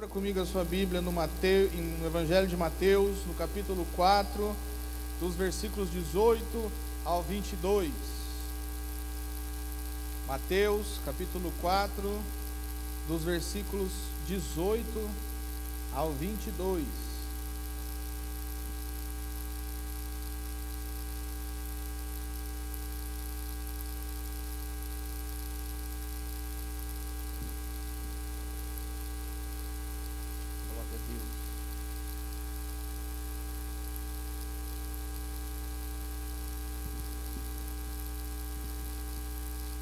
Abra comigo a sua Bíblia no, Mateus, no Evangelho de Mateus, no capítulo 4, dos versículos 18 ao 22. Mateus, capítulo 4, dos versículos 18 ao 22. Glória a Deus.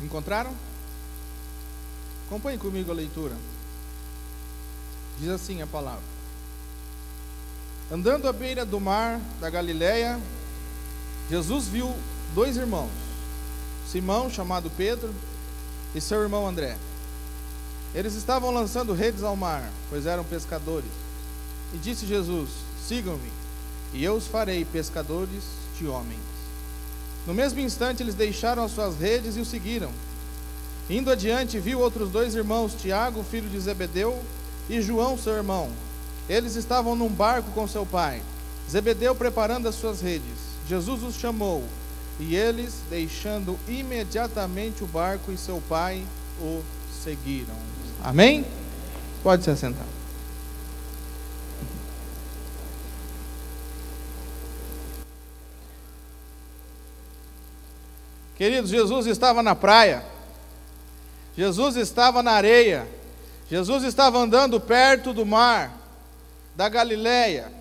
Encontraram? Acompanhe comigo a leitura. Diz assim a palavra: Andando à beira do mar da Galileia, Jesus viu dois irmãos, Simão, chamado Pedro, e seu irmão André. Eles estavam lançando redes ao mar, pois eram pescadores. E disse Jesus: Sigam-me, e eu os farei pescadores de homens. No mesmo instante, eles deixaram as suas redes e o seguiram. Indo adiante, viu outros dois irmãos, Tiago, filho de Zebedeu, e João, seu irmão. Eles estavam num barco com seu pai, Zebedeu preparando as suas redes. Jesus os chamou, e eles, deixando imediatamente o barco e seu pai, o seguiram. Amém? Pode se assentar. Queridos, Jesus estava na praia, Jesus estava na areia, Jesus estava andando perto do mar, da Galileia,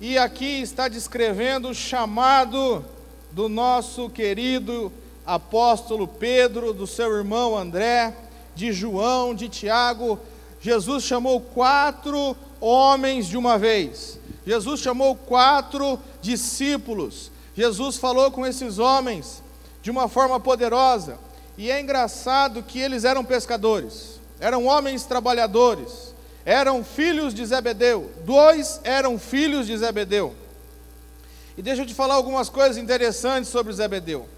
e aqui está descrevendo o chamado do nosso querido apóstolo Pedro, do seu irmão André, de João, de Tiago. Jesus chamou quatro homens de uma vez, Jesus chamou quatro discípulos. Jesus falou com esses homens de uma forma poderosa, e é engraçado que eles eram pescadores, eram homens trabalhadores, eram filhos de Zebedeu, dois eram filhos de Zebedeu. E deixa eu te falar algumas coisas interessantes sobre Zebedeu.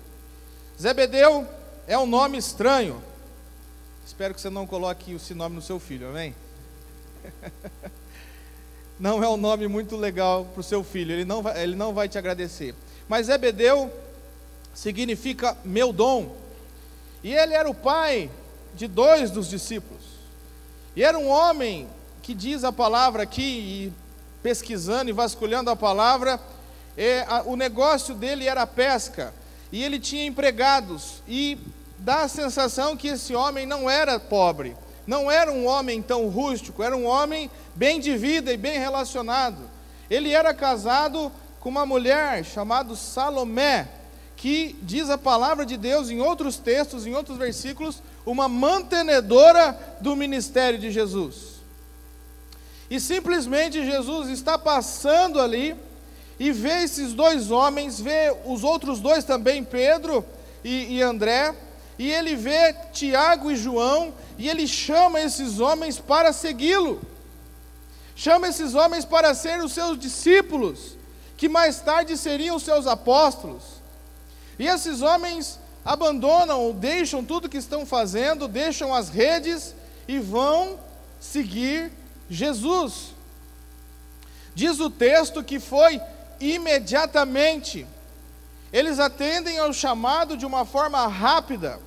Zebedeu é um nome estranho. Espero que você não coloque esse nome no seu filho, amém? Não é um nome muito legal para o seu filho, ele não, vai, ele não vai te agradecer. Mas Zebedeu significa meu dom. E ele era o pai de dois dos discípulos. E era um homem que diz a palavra aqui, e pesquisando e vasculhando a palavra, é, a, o negócio dele era a pesca. E ele tinha empregados. E dá a sensação que esse homem não era pobre. Não era um homem tão rústico, era um homem bem de vida e bem relacionado. Ele era casado com uma mulher chamada Salomé, que diz a palavra de Deus em outros textos, em outros versículos, uma mantenedora do ministério de Jesus. E simplesmente Jesus está passando ali e vê esses dois homens, vê os outros dois também, Pedro e, e André, e ele vê Tiago e João, e ele chama esses homens para segui-lo. Chama esses homens para serem os seus discípulos, que mais tarde seriam os seus apóstolos. E esses homens abandonam, deixam tudo que estão fazendo, deixam as redes e vão seguir Jesus. Diz o texto que foi imediatamente. Eles atendem ao chamado de uma forma rápida.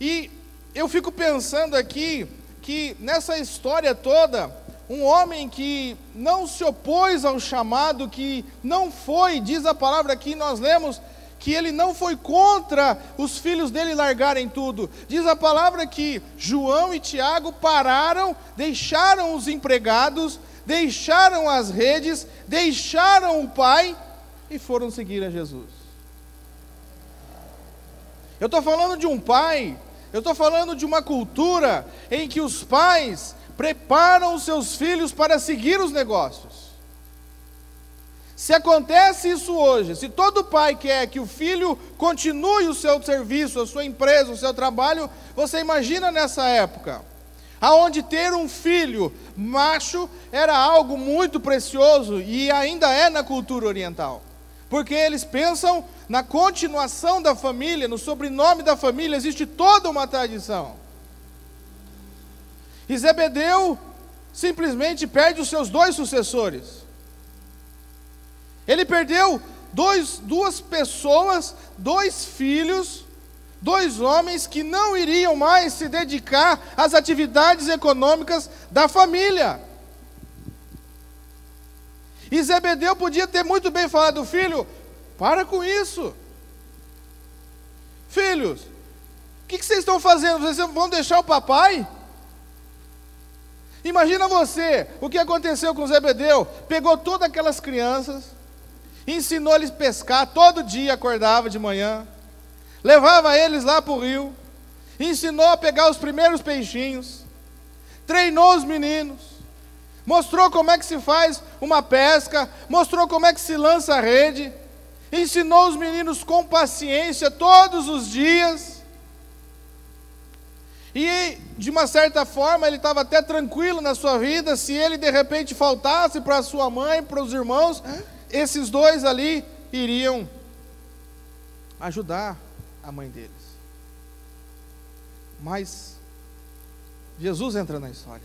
E eu fico pensando aqui que nessa história toda, um homem que não se opôs ao chamado, que não foi, diz a palavra aqui, nós lemos, que ele não foi contra os filhos dele largarem tudo. Diz a palavra que João e Tiago pararam, deixaram os empregados, deixaram as redes, deixaram o pai e foram seguir a Jesus. Eu estou falando de um pai, eu estou falando de uma cultura em que os pais preparam os seus filhos para seguir os negócios. Se acontece isso hoje, se todo pai quer que o filho continue o seu serviço, a sua empresa, o seu trabalho, você imagina nessa época, aonde ter um filho macho era algo muito precioso e ainda é na cultura oriental. Porque eles pensam na continuação da família, no sobrenome da família, existe toda uma tradição. E Zebedeu simplesmente perde os seus dois sucessores. Ele perdeu dois, duas pessoas, dois filhos, dois homens que não iriam mais se dedicar às atividades econômicas da família. E Zebedeu podia ter muito bem falado, filho, para com isso. Filhos, o que, que vocês estão fazendo? Vocês vão deixar o papai? Imagina você, o que aconteceu com Zebedeu? Pegou todas aquelas crianças, ensinou eles a pescar, todo dia acordava de manhã, levava eles lá para o rio, ensinou a pegar os primeiros peixinhos, treinou os meninos, mostrou como é que se faz uma pesca, mostrou como é que se lança a rede, ensinou os meninos com paciência todos os dias. E de uma certa forma ele estava até tranquilo na sua vida, se ele de repente faltasse para sua mãe, para os irmãos, esses dois ali iriam ajudar a mãe deles. Mas Jesus entra na história.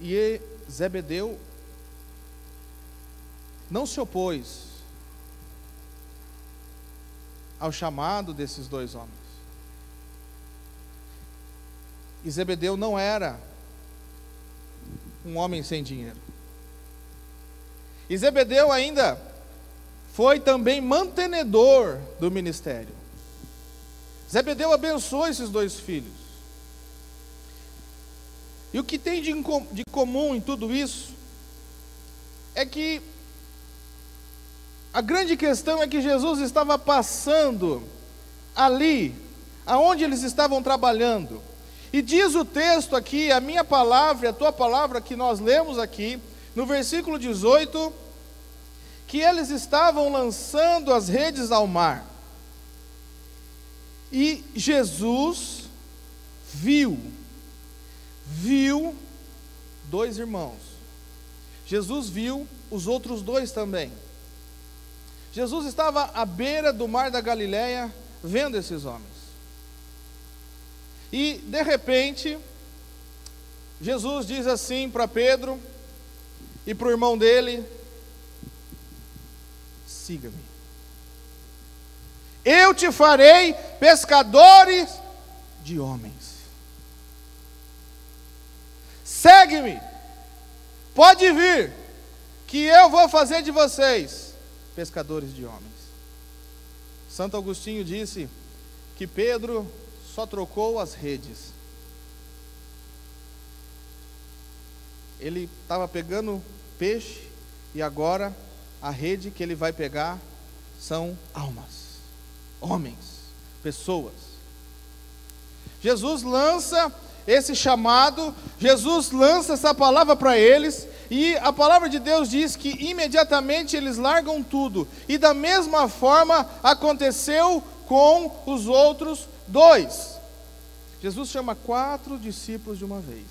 E Zebedeu não se opôs ao chamado desses dois homens. E Zebedeu não era um homem sem dinheiro. E Zebedeu ainda foi também mantenedor do ministério. Zebedeu abençoou esses dois filhos. E o que tem de, de comum em tudo isso é que a grande questão é que Jesus estava passando ali, aonde eles estavam trabalhando. E diz o texto aqui, a minha palavra, a tua palavra que nós lemos aqui, no versículo 18, que eles estavam lançando as redes ao mar. E Jesus viu viu dois irmãos. Jesus viu os outros dois também. Jesus estava à beira do mar da Galileia vendo esses homens. E de repente, Jesus diz assim para Pedro e para o irmão dele: siga-me. Eu te farei pescadores de homens. Segue-me, pode vir, que eu vou fazer de vocês pescadores de homens. Santo Agostinho disse que Pedro só trocou as redes. Ele estava pegando peixe e agora a rede que ele vai pegar são almas, homens, pessoas. Jesus lança esse chamado, Jesus lança essa palavra para eles, e a palavra de Deus diz que imediatamente eles largam tudo, e da mesma forma aconteceu com os outros dois. Jesus chama quatro discípulos de uma vez.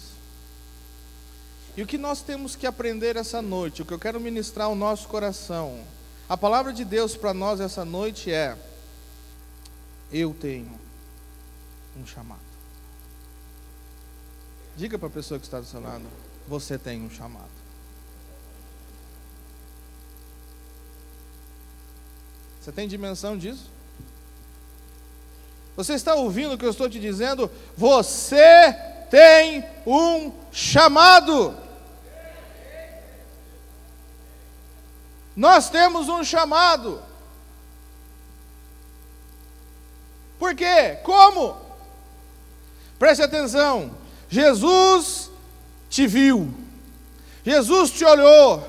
E o que nós temos que aprender essa noite, o que eu quero ministrar ao nosso coração, a palavra de Deus para nós essa noite é: Eu tenho um chamado. Diga para a pessoa que está do seu lado: você tem um chamado. Você tem dimensão disso? Você está ouvindo o que eu estou te dizendo? Você tem um chamado. Nós temos um chamado. Por quê? Como? Preste atenção. Jesus te viu, Jesus te olhou,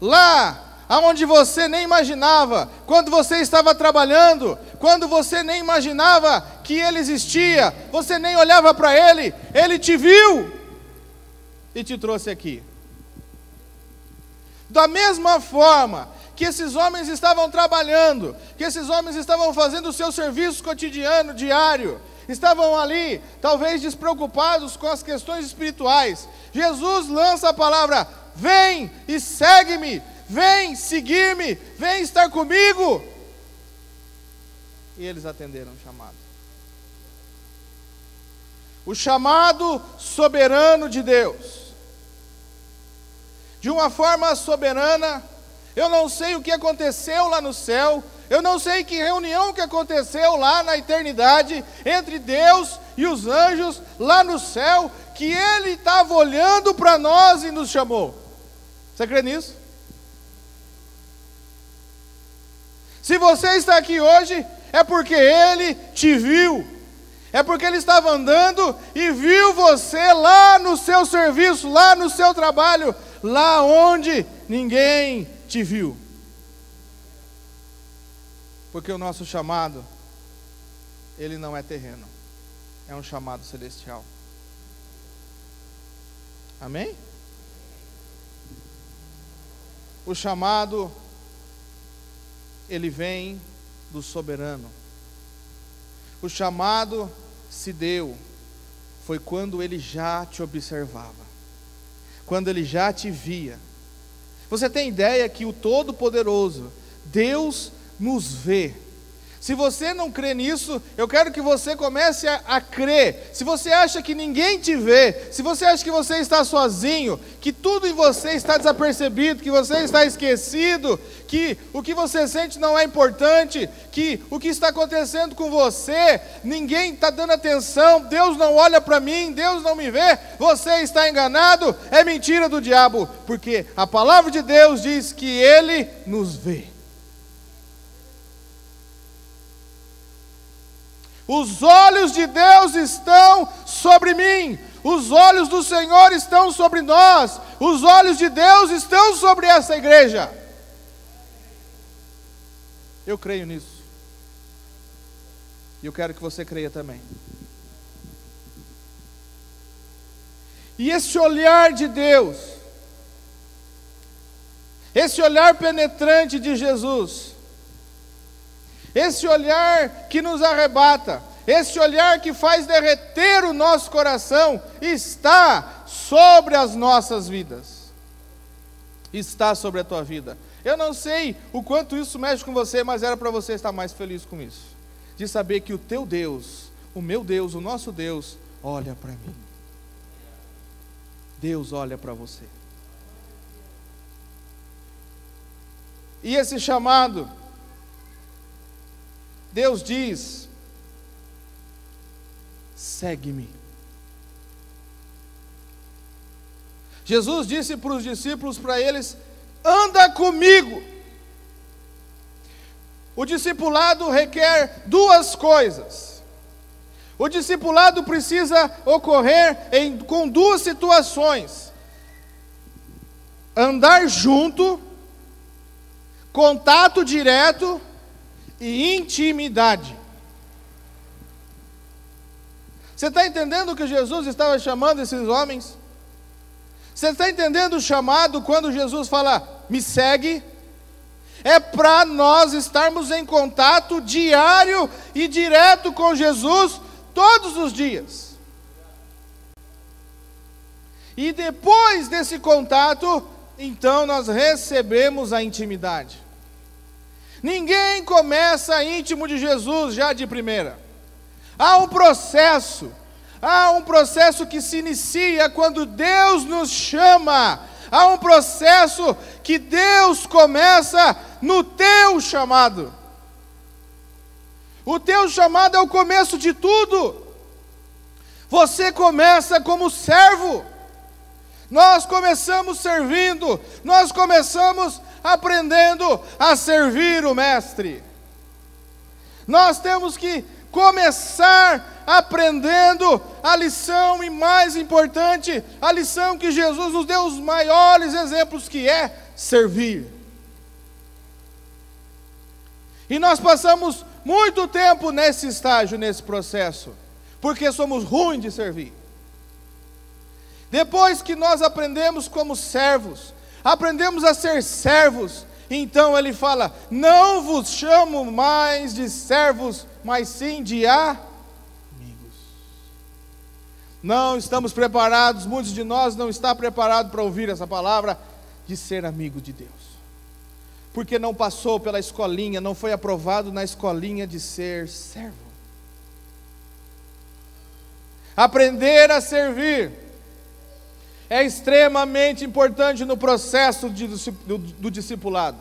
lá aonde você nem imaginava, quando você estava trabalhando, quando você nem imaginava que ele existia, você nem olhava para ele, ele te viu e te trouxe aqui. Da mesma forma que esses homens estavam trabalhando, que esses homens estavam fazendo o seu serviço cotidiano, diário, estavam ali, talvez despreocupados com as questões espirituais. Jesus lança a palavra: vem e segue-me, vem seguir-me, vem estar comigo. E eles atenderam o chamado. o chamado soberano de Deus. De uma forma soberana, eu não sei o que aconteceu lá no céu, eu não sei que reunião que aconteceu lá na eternidade entre Deus e os anjos lá no céu, que Ele estava olhando para nós e nos chamou. Você crê nisso? Se você está aqui hoje, é porque Ele te viu. É porque Ele estava andando e viu você lá no seu serviço, lá no seu trabalho, lá onde ninguém te viu. Porque o nosso chamado, ele não é terreno, é um chamado celestial. Amém? O chamado, ele vem do soberano. O chamado se deu, foi quando ele já te observava, quando ele já te via. Você tem ideia que o Todo-Poderoso, Deus, nos vê. Se você não crê nisso, eu quero que você comece a, a, crer. Se você acha que ninguém te vê, se você acha que você está sozinho, que tudo em você está desapercebido, que você está esquecido, que o que você sente não é importante, que o que está acontecendo com você, ninguém está dando atenção, Deus não olha para mim, Deus não me vê, você está enganado, é mentira do diabo, porque a palavra de Deus diz que Ele nos vê. Os olhos de Deus estão sobre mim, os olhos do Senhor estão sobre nós, os olhos de Deus estão sobre essa igreja. Eu creio nisso. E eu quero que você creia também. E esse olhar de Deus, esse olhar penetrante de Jesus, esse olhar que nos arrebata, esse olhar que faz derreter o nosso coração, está sobre as nossas vidas. Está sobre a tua vida. Eu não sei o quanto isso mexe com você, mas era para você estar mais feliz com isso. De saber que o teu Deus, o meu Deus, o nosso Deus, olha para mim. Deus olha para você. E esse chamado Deus diz: segue-me. Jesus disse para os discípulos, para eles: anda comigo. O discipulado requer duas coisas. O discipulado precisa ocorrer em, com duas situações: andar junto, contato direto e intimidade. Você está entendendo que Jesus estava chamando esses homens? Você está entendendo o chamado quando Jesus fala, me segue? É para nós estarmos em contato diário e direto com Jesus todos os dias. E depois desse contato, então nós recebemos a intimidade. Ninguém começa íntimo de Jesus já de primeira. Há um processo, há um processo que se inicia quando Deus nos chama. Há um processo que Deus começa no teu chamado. O teu chamado é o começo de tudo. Você começa como servo. Nós começamos servindo, nós começamos aprendendo a servir o Mestre. Nós temos que começar aprendendo a lição e mais importante, a lição que Jesus nos deu os maiores exemplos que é servir. E nós passamos muito tempo nesse estágio, nesse processo, porque somos ruins de servir. Depois que nós aprendemos como servos, aprendemos a ser servos. Então ele fala: Não vos chamo mais de servos, mas sim de amigos. Não estamos preparados, muitos de nós não está preparado para ouvir essa palavra de ser amigo de Deus. Porque não passou pela escolinha, não foi aprovado na escolinha de ser servo. Aprender a servir é extremamente importante no processo de, do, do discipulado.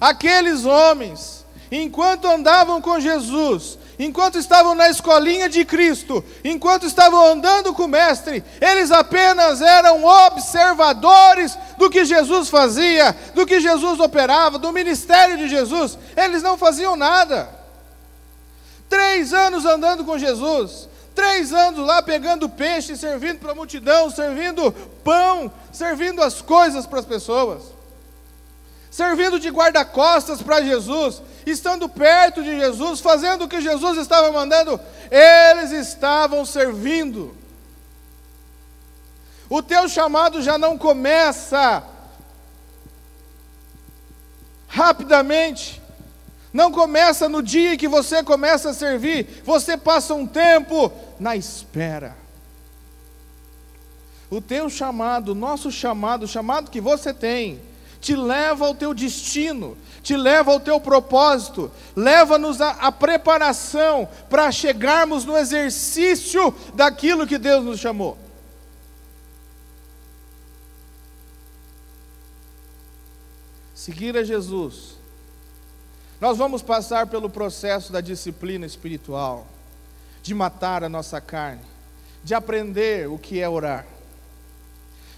Aqueles homens, enquanto andavam com Jesus, enquanto estavam na escolinha de Cristo, enquanto estavam andando com o Mestre, eles apenas eram observadores do que Jesus fazia, do que Jesus operava, do ministério de Jesus, eles não faziam nada. Três anos andando com Jesus, três anos lá pegando peixe, servindo para a multidão, servindo pão, servindo as coisas para as pessoas servindo de guarda-costas para Jesus, estando perto de Jesus, fazendo o que Jesus estava mandando, eles estavam servindo. O teu chamado já não começa rapidamente, não começa no dia em que você começa a servir, você passa um tempo na espera. O teu chamado, o nosso chamado, o chamado que você tem, te leva ao teu destino, te leva ao teu propósito, leva-nos à preparação para chegarmos no exercício daquilo que Deus nos chamou. Seguir a Jesus. Nós vamos passar pelo processo da disciplina espiritual, de matar a nossa carne, de aprender o que é orar,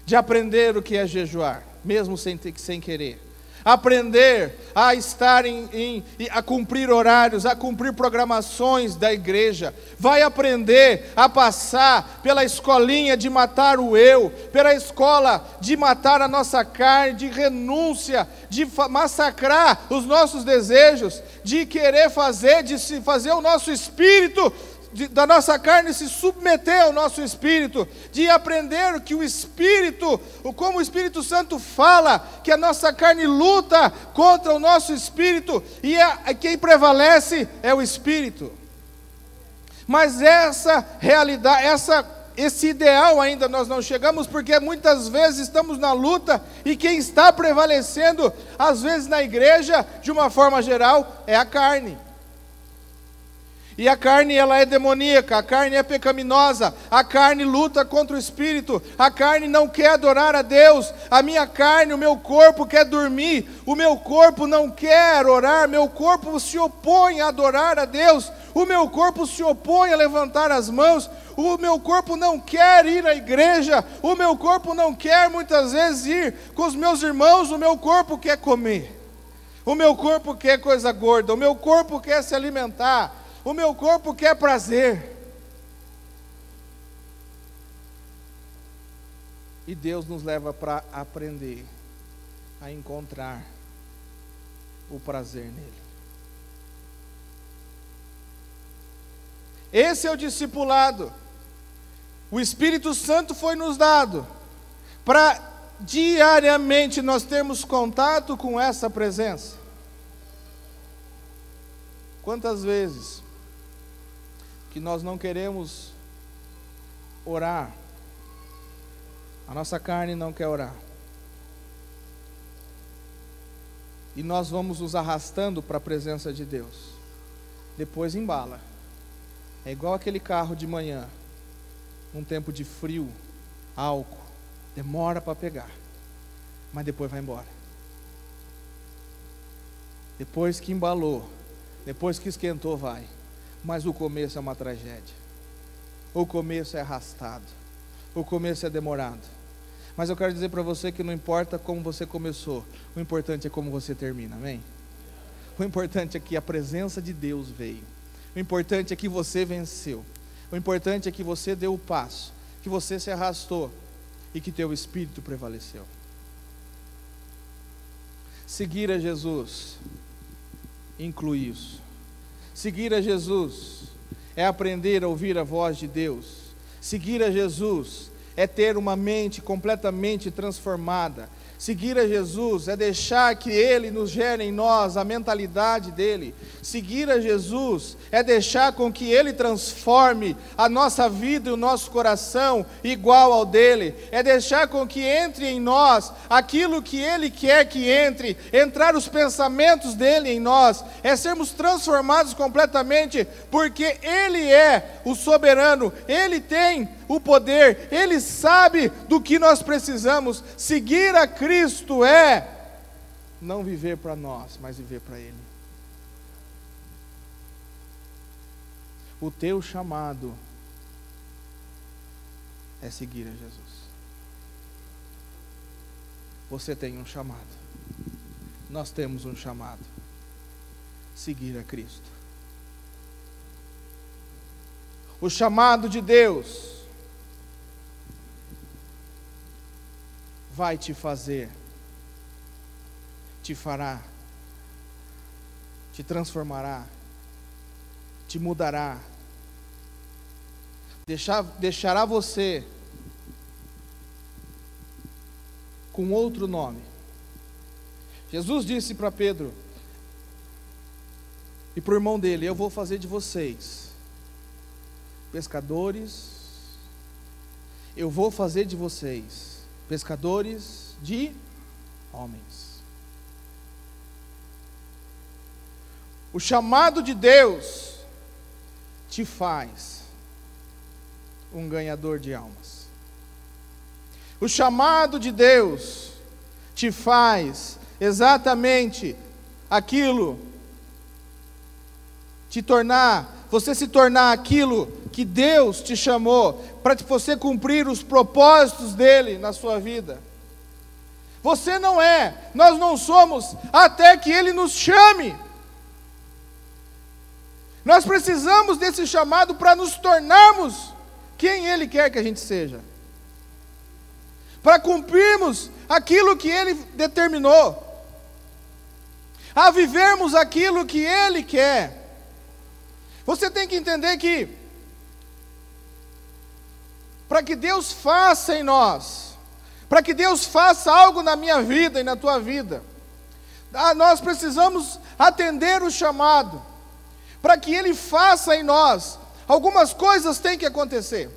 de aprender o que é jejuar mesmo sem, sem querer. Aprender a estar em, em, a cumprir horários, a cumprir programações da igreja. Vai aprender a passar pela escolinha de matar o eu, pela escola de matar a nossa carne, de renúncia, de massacrar os nossos desejos, de querer fazer, de se fazer o nosso espírito de, da nossa carne se submeter ao nosso espírito, de aprender que o espírito, como o Espírito Santo fala, que a nossa carne luta contra o nosso espírito e é, quem prevalece é o espírito. Mas essa realidade, essa esse ideal ainda nós não chegamos, porque muitas vezes estamos na luta e quem está prevalecendo, às vezes na igreja, de uma forma geral, é a carne. E a carne ela é demoníaca, a carne é pecaminosa, a carne luta contra o espírito, a carne não quer adorar a Deus, a minha carne, o meu corpo quer dormir, o meu corpo não quer orar, meu corpo se opõe a adorar a Deus, o meu corpo se opõe a levantar as mãos, o meu corpo não quer ir à igreja, o meu corpo não quer muitas vezes ir com os meus irmãos, o meu corpo quer comer, o meu corpo quer coisa gorda, o meu corpo quer se alimentar. O meu corpo quer prazer. E Deus nos leva para aprender a encontrar o prazer nele. Esse é o discipulado. O Espírito Santo foi nos dado para diariamente nós termos contato com essa presença. Quantas vezes que nós não queremos orar. A nossa carne não quer orar. E nós vamos nos arrastando para a presença de Deus. Depois embala. É igual aquele carro de manhã, num tempo de frio, álcool, demora para pegar, mas depois vai embora. Depois que embalou, depois que esquentou, vai mas o começo é uma tragédia. O começo é arrastado. O começo é demorado. Mas eu quero dizer para você que não importa como você começou, o importante é como você termina, amém? O importante é que a presença de Deus veio. O importante é que você venceu. O importante é que você deu o passo, que você se arrastou e que teu espírito prevaleceu. Seguir a Jesus inclui isso. Seguir a Jesus é aprender a ouvir a voz de Deus. Seguir a Jesus é ter uma mente completamente transformada. Seguir a Jesus é deixar que Ele nos gere em nós a mentalidade dele. Seguir a Jesus é deixar com que Ele transforme a nossa vida e o nosso coração igual ao dele. É deixar com que entre em nós aquilo que Ele quer que entre, entrar os pensamentos dele em nós. É sermos transformados completamente, porque Ele é o soberano, Ele tem o poder, Ele sabe do que nós precisamos. Seguir a Cristo é não viver para nós, mas viver para Ele. O teu chamado é seguir a Jesus. Você tem um chamado. Nós temos um chamado. Seguir a Cristo. O chamado de Deus vai te fazer, te fará, te transformará, te mudará, deixar, deixará você com outro nome. Jesus disse para Pedro e para o irmão dele: Eu vou fazer de vocês pescadores, eu vou fazer de vocês pescadores de homens. O chamado de Deus te faz um ganhador de almas. O chamado de Deus te faz exatamente aquilo, te tornar, você se tornar aquilo que Deus te chamou para você cumprir os propósitos dele na sua vida. Você não é, nós não somos, até que ele nos chame. Nós precisamos desse chamado para nos tornarmos quem ele quer que a gente seja. Para cumprirmos aquilo que ele determinou. A vivermos aquilo que ele quer. Você tem que entender que para que Deus faça em nós, para que Deus faça algo na minha vida e na tua vida, ah, nós precisamos atender o chamado, para que Ele faça em nós, algumas coisas têm que acontecer,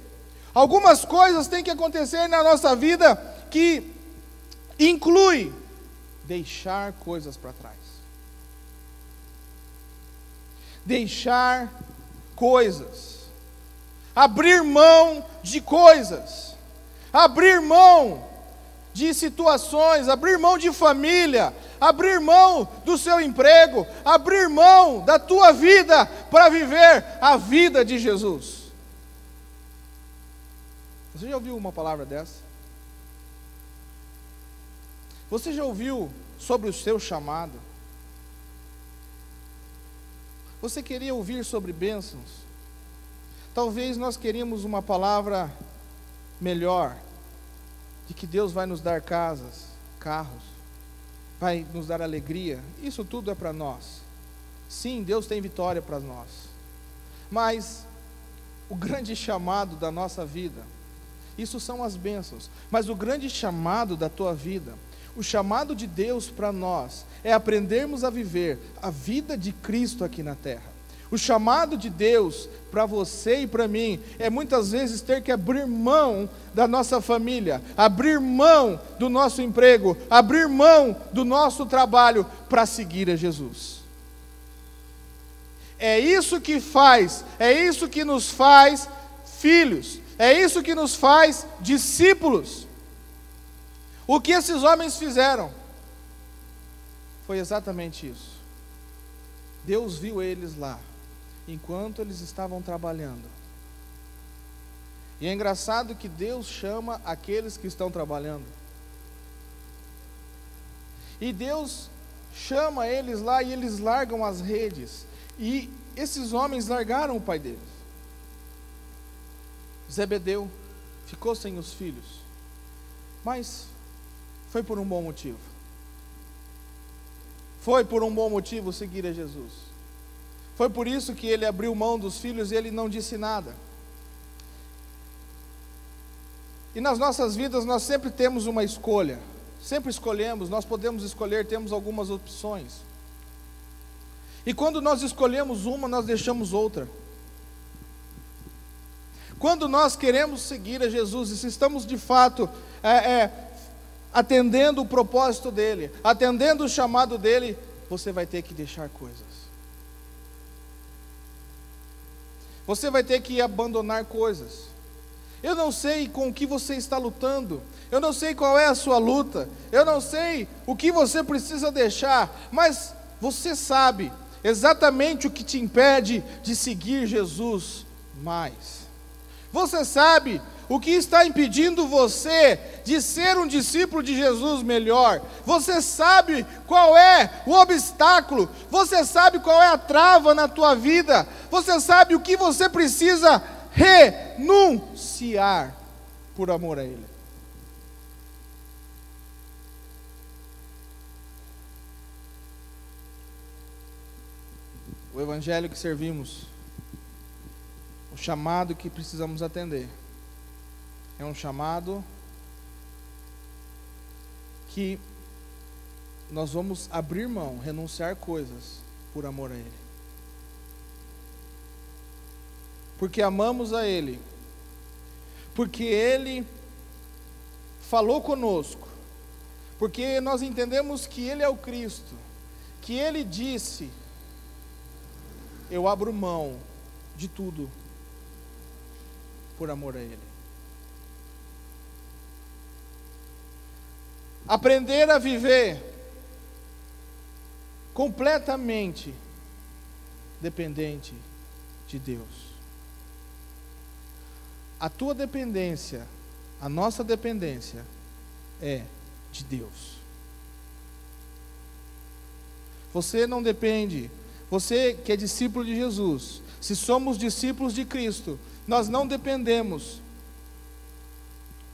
algumas coisas têm que acontecer na nossa vida que inclui deixar coisas para trás. Deixar coisas abrir mão de coisas, abrir mão de situações, abrir mão de família, abrir mão do seu emprego, abrir mão da tua vida para viver a vida de Jesus. Você já ouviu uma palavra dessa? Você já ouviu sobre o seu chamado? Você queria ouvir sobre bênçãos? Talvez nós queríamos uma palavra melhor, de que Deus vai nos dar casas, carros, vai nos dar alegria. Isso tudo é para nós. Sim, Deus tem vitória para nós. Mas o grande chamado da nossa vida, isso são as bênçãos, mas o grande chamado da tua vida, o chamado de Deus para nós, é aprendermos a viver a vida de Cristo aqui na terra. O chamado de Deus para você e para mim é muitas vezes ter que abrir mão da nossa família, abrir mão do nosso emprego, abrir mão do nosso trabalho para seguir a Jesus. É isso que faz, é isso que nos faz filhos, é isso que nos faz discípulos. O que esses homens fizeram foi exatamente isso. Deus viu eles lá enquanto eles estavam trabalhando. E é engraçado que Deus chama aqueles que estão trabalhando. E Deus chama eles lá e eles largam as redes. E esses homens largaram o pai deles. Zebedeu ficou sem os filhos. Mas foi por um bom motivo. Foi por um bom motivo seguir a Jesus. Foi por isso que ele abriu mão dos filhos e ele não disse nada. E nas nossas vidas nós sempre temos uma escolha: sempre escolhemos, nós podemos escolher, temos algumas opções. E quando nós escolhemos uma, nós deixamos outra. Quando nós queremos seguir a Jesus, e se estamos de fato é, é, atendendo o propósito dele, atendendo o chamado dele, você vai ter que deixar coisas. Você vai ter que abandonar coisas. Eu não sei com o que você está lutando, eu não sei qual é a sua luta, eu não sei o que você precisa deixar, mas você sabe exatamente o que te impede de seguir Jesus mais. Você sabe o que está impedindo você de ser um discípulo de Jesus melhor? Você sabe qual é o obstáculo? Você sabe qual é a trava na tua vida? Você sabe o que você precisa renunciar por amor a Ele? O evangelho que servimos, o chamado que precisamos atender é um chamado que nós vamos abrir mão, renunciar coisas por amor a Ele. Porque amamos a Ele, porque Ele falou conosco, porque nós entendemos que Ele é o Cristo, que Ele disse: Eu abro mão de tudo por amor a Ele. Aprender a viver completamente dependente de Deus. A tua dependência, a nossa dependência é de Deus. Você não depende, você que é discípulo de Jesus, se somos discípulos de Cristo, nós não dependemos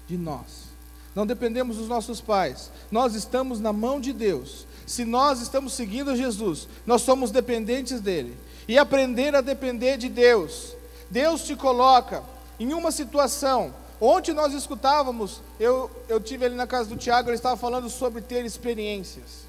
de nós não dependemos dos nossos pais, nós estamos na mão de Deus. Se nós estamos seguindo Jesus, nós somos dependentes dele. E aprender a depender de Deus. Deus te coloca em uma situação. Ontem nós escutávamos, eu, eu tive ali na casa do Tiago, ele estava falando sobre ter experiências.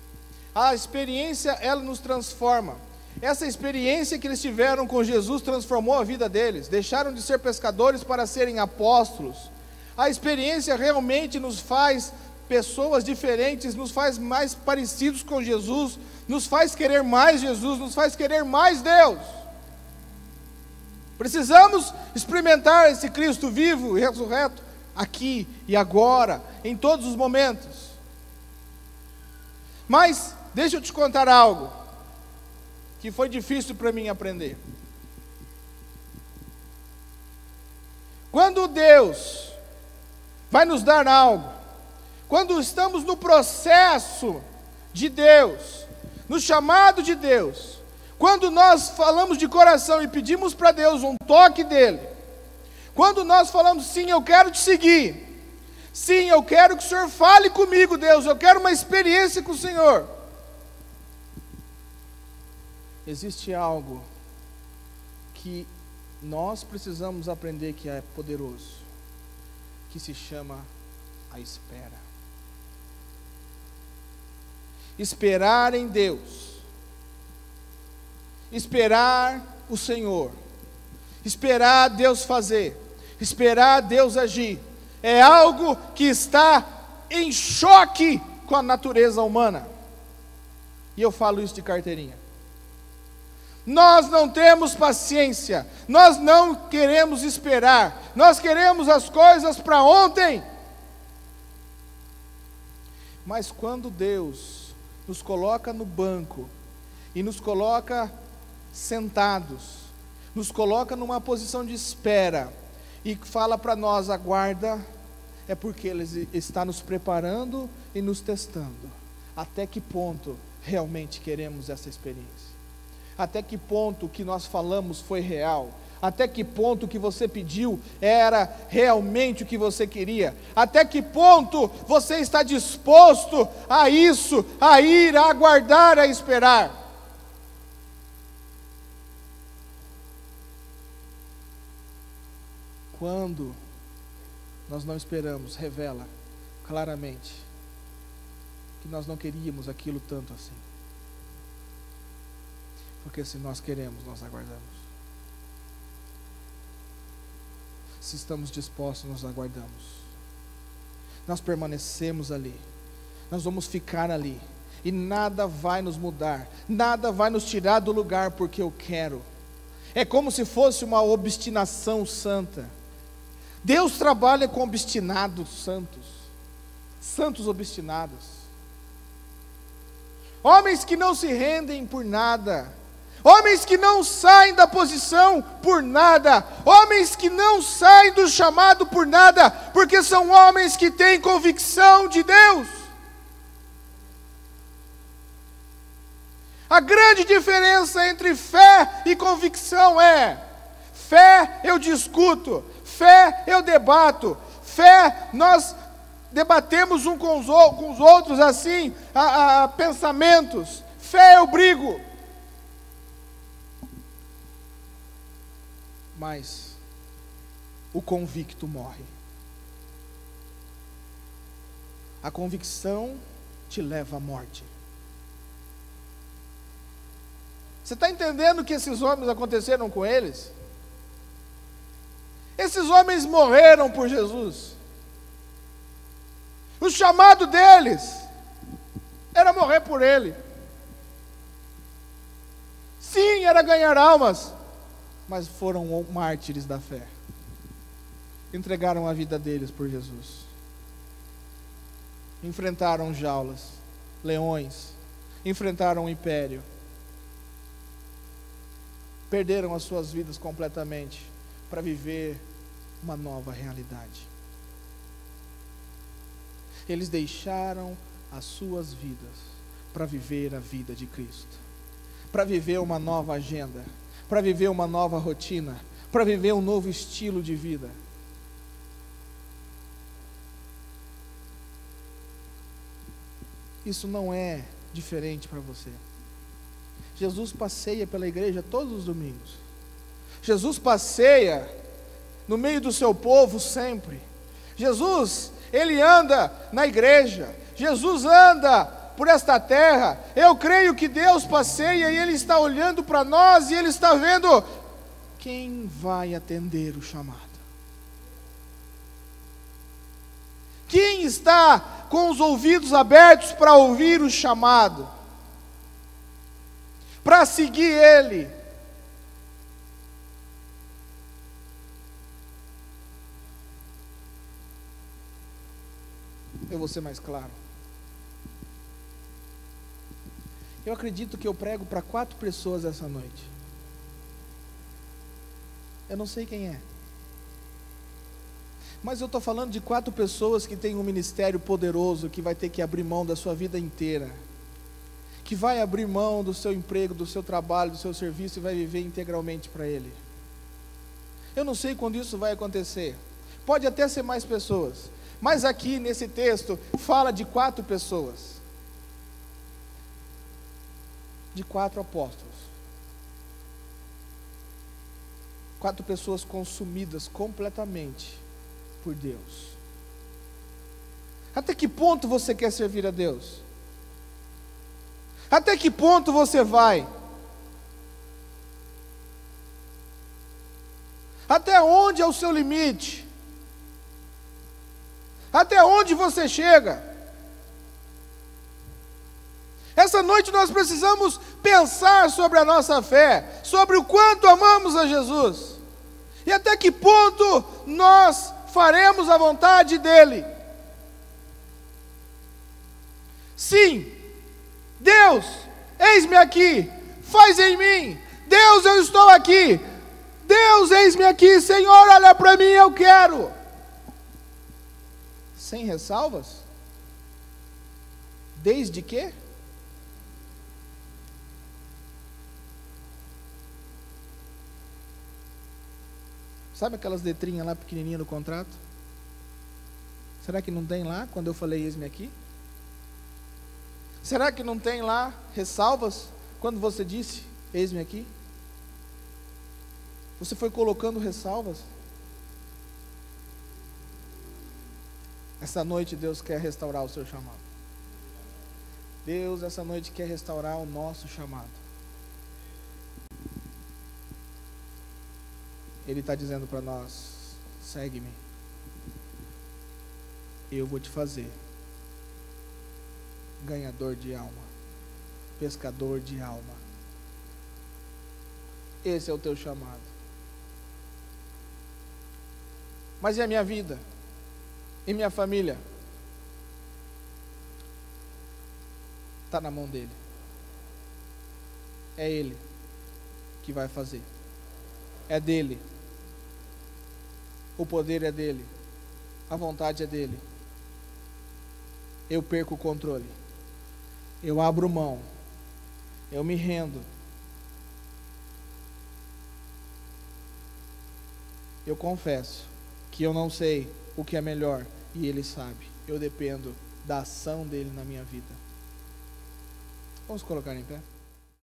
A experiência, ela nos transforma. Essa experiência que eles tiveram com Jesus transformou a vida deles. Deixaram de ser pescadores para serem apóstolos. A experiência realmente nos faz pessoas diferentes, nos faz mais parecidos com Jesus, nos faz querer mais Jesus, nos faz querer mais Deus. Precisamos experimentar esse Cristo vivo e ressurreto aqui e agora, em todos os momentos. Mas deixa eu te contar algo que foi difícil para mim aprender. Quando Deus vai nos dar algo. Quando estamos no processo de Deus, no chamado de Deus, quando nós falamos de coração e pedimos para Deus um toque dele, quando nós falamos sim, eu quero te seguir, sim, eu quero que o Senhor fale comigo, Deus, eu quero uma experiência com o Senhor. Existe algo que nós precisamos aprender que é poderoso que se chama a espera. Esperar em Deus, esperar o Senhor, esperar Deus fazer, esperar Deus agir, é algo que está em choque com a natureza humana. E eu falo isso de carteirinha. Nós não temos paciência, nós não queremos esperar, nós queremos as coisas para ontem. Mas quando Deus nos coloca no banco e nos coloca sentados, nos coloca numa posição de espera e fala para nós, aguarda, é porque Ele está nos preparando e nos testando. Até que ponto realmente queremos essa experiência? Até que ponto o que nós falamos foi real? Até que ponto o que você pediu era realmente o que você queria? Até que ponto você está disposto a isso, a ir, a aguardar, a esperar? Quando nós não esperamos, revela claramente que nós não queríamos aquilo tanto assim. Porque se nós queremos, nós aguardamos. Se estamos dispostos, nós aguardamos. Nós permanecemos ali. Nós vamos ficar ali. E nada vai nos mudar. Nada vai nos tirar do lugar porque eu quero. É como se fosse uma obstinação santa. Deus trabalha com obstinados santos. Santos obstinados. Homens que não se rendem por nada homens que não saem da posição por nada, homens que não saem do chamado por nada, porque são homens que têm convicção de Deus. A grande diferença entre fé e convicção é: fé eu discuto, fé eu debato, fé nós debatemos um com os, com os outros assim, a, a, pensamentos, fé eu brigo. Mas o convicto morre. A convicção te leva à morte. Você está entendendo o que esses homens aconteceram com eles? Esses homens morreram por Jesus. O chamado deles era morrer por Ele. Sim, era ganhar almas mas foram mártires da fé. Entregaram a vida deles por Jesus. Enfrentaram jaulas, leões, enfrentaram o império. Perderam as suas vidas completamente para viver uma nova realidade. Eles deixaram as suas vidas para viver a vida de Cristo, para viver uma nova agenda para viver uma nova rotina, para viver um novo estilo de vida. Isso não é diferente para você. Jesus passeia pela igreja todos os domingos. Jesus passeia no meio do seu povo sempre. Jesus, ele anda na igreja. Jesus anda por esta terra, eu creio que Deus passeia e Ele está olhando para nós e Ele está vendo quem vai atender o chamado. Quem está com os ouvidos abertos para ouvir o chamado, para seguir Ele. Eu vou ser mais claro. Eu acredito que eu prego para quatro pessoas essa noite. Eu não sei quem é. Mas eu estou falando de quatro pessoas que têm um ministério poderoso, que vai ter que abrir mão da sua vida inteira. Que vai abrir mão do seu emprego, do seu trabalho, do seu serviço e vai viver integralmente para Ele. Eu não sei quando isso vai acontecer. Pode até ser mais pessoas. Mas aqui nesse texto fala de quatro pessoas de quatro apóstolos. Quatro pessoas consumidas completamente por Deus. Até que ponto você quer servir a Deus? Até que ponto você vai? Até onde é o seu limite? Até onde você chega? Essa noite nós precisamos pensar sobre a nossa fé, sobre o quanto amamos a Jesus e até que ponto nós faremos a vontade dEle. Sim, Deus, eis-me aqui, faz em mim. Deus, eu estou aqui. Deus, eis-me aqui. Senhor, olha para mim, eu quero. Sem ressalvas? Desde que? Sabe aquelas letrinhas lá pequenininhas no contrato? Será que não tem lá quando eu falei eis-me aqui? Será que não tem lá ressalvas quando você disse eis-me aqui? Você foi colocando ressalvas? Essa noite Deus quer restaurar o seu chamado. Deus, essa noite quer restaurar o nosso chamado. Ele está dizendo para nós: segue-me. Eu vou te fazer ganhador de alma, pescador de alma. Esse é o teu chamado. Mas e a minha vida? E minha família? Está na mão dele. É ele que vai fazer. É dele. O poder é dele. A vontade é dele. Eu perco o controle. Eu abro mão. Eu me rendo. Eu confesso que eu não sei o que é melhor e Ele sabe. Eu dependo da ação dele na minha vida. Vamos colocar em pé?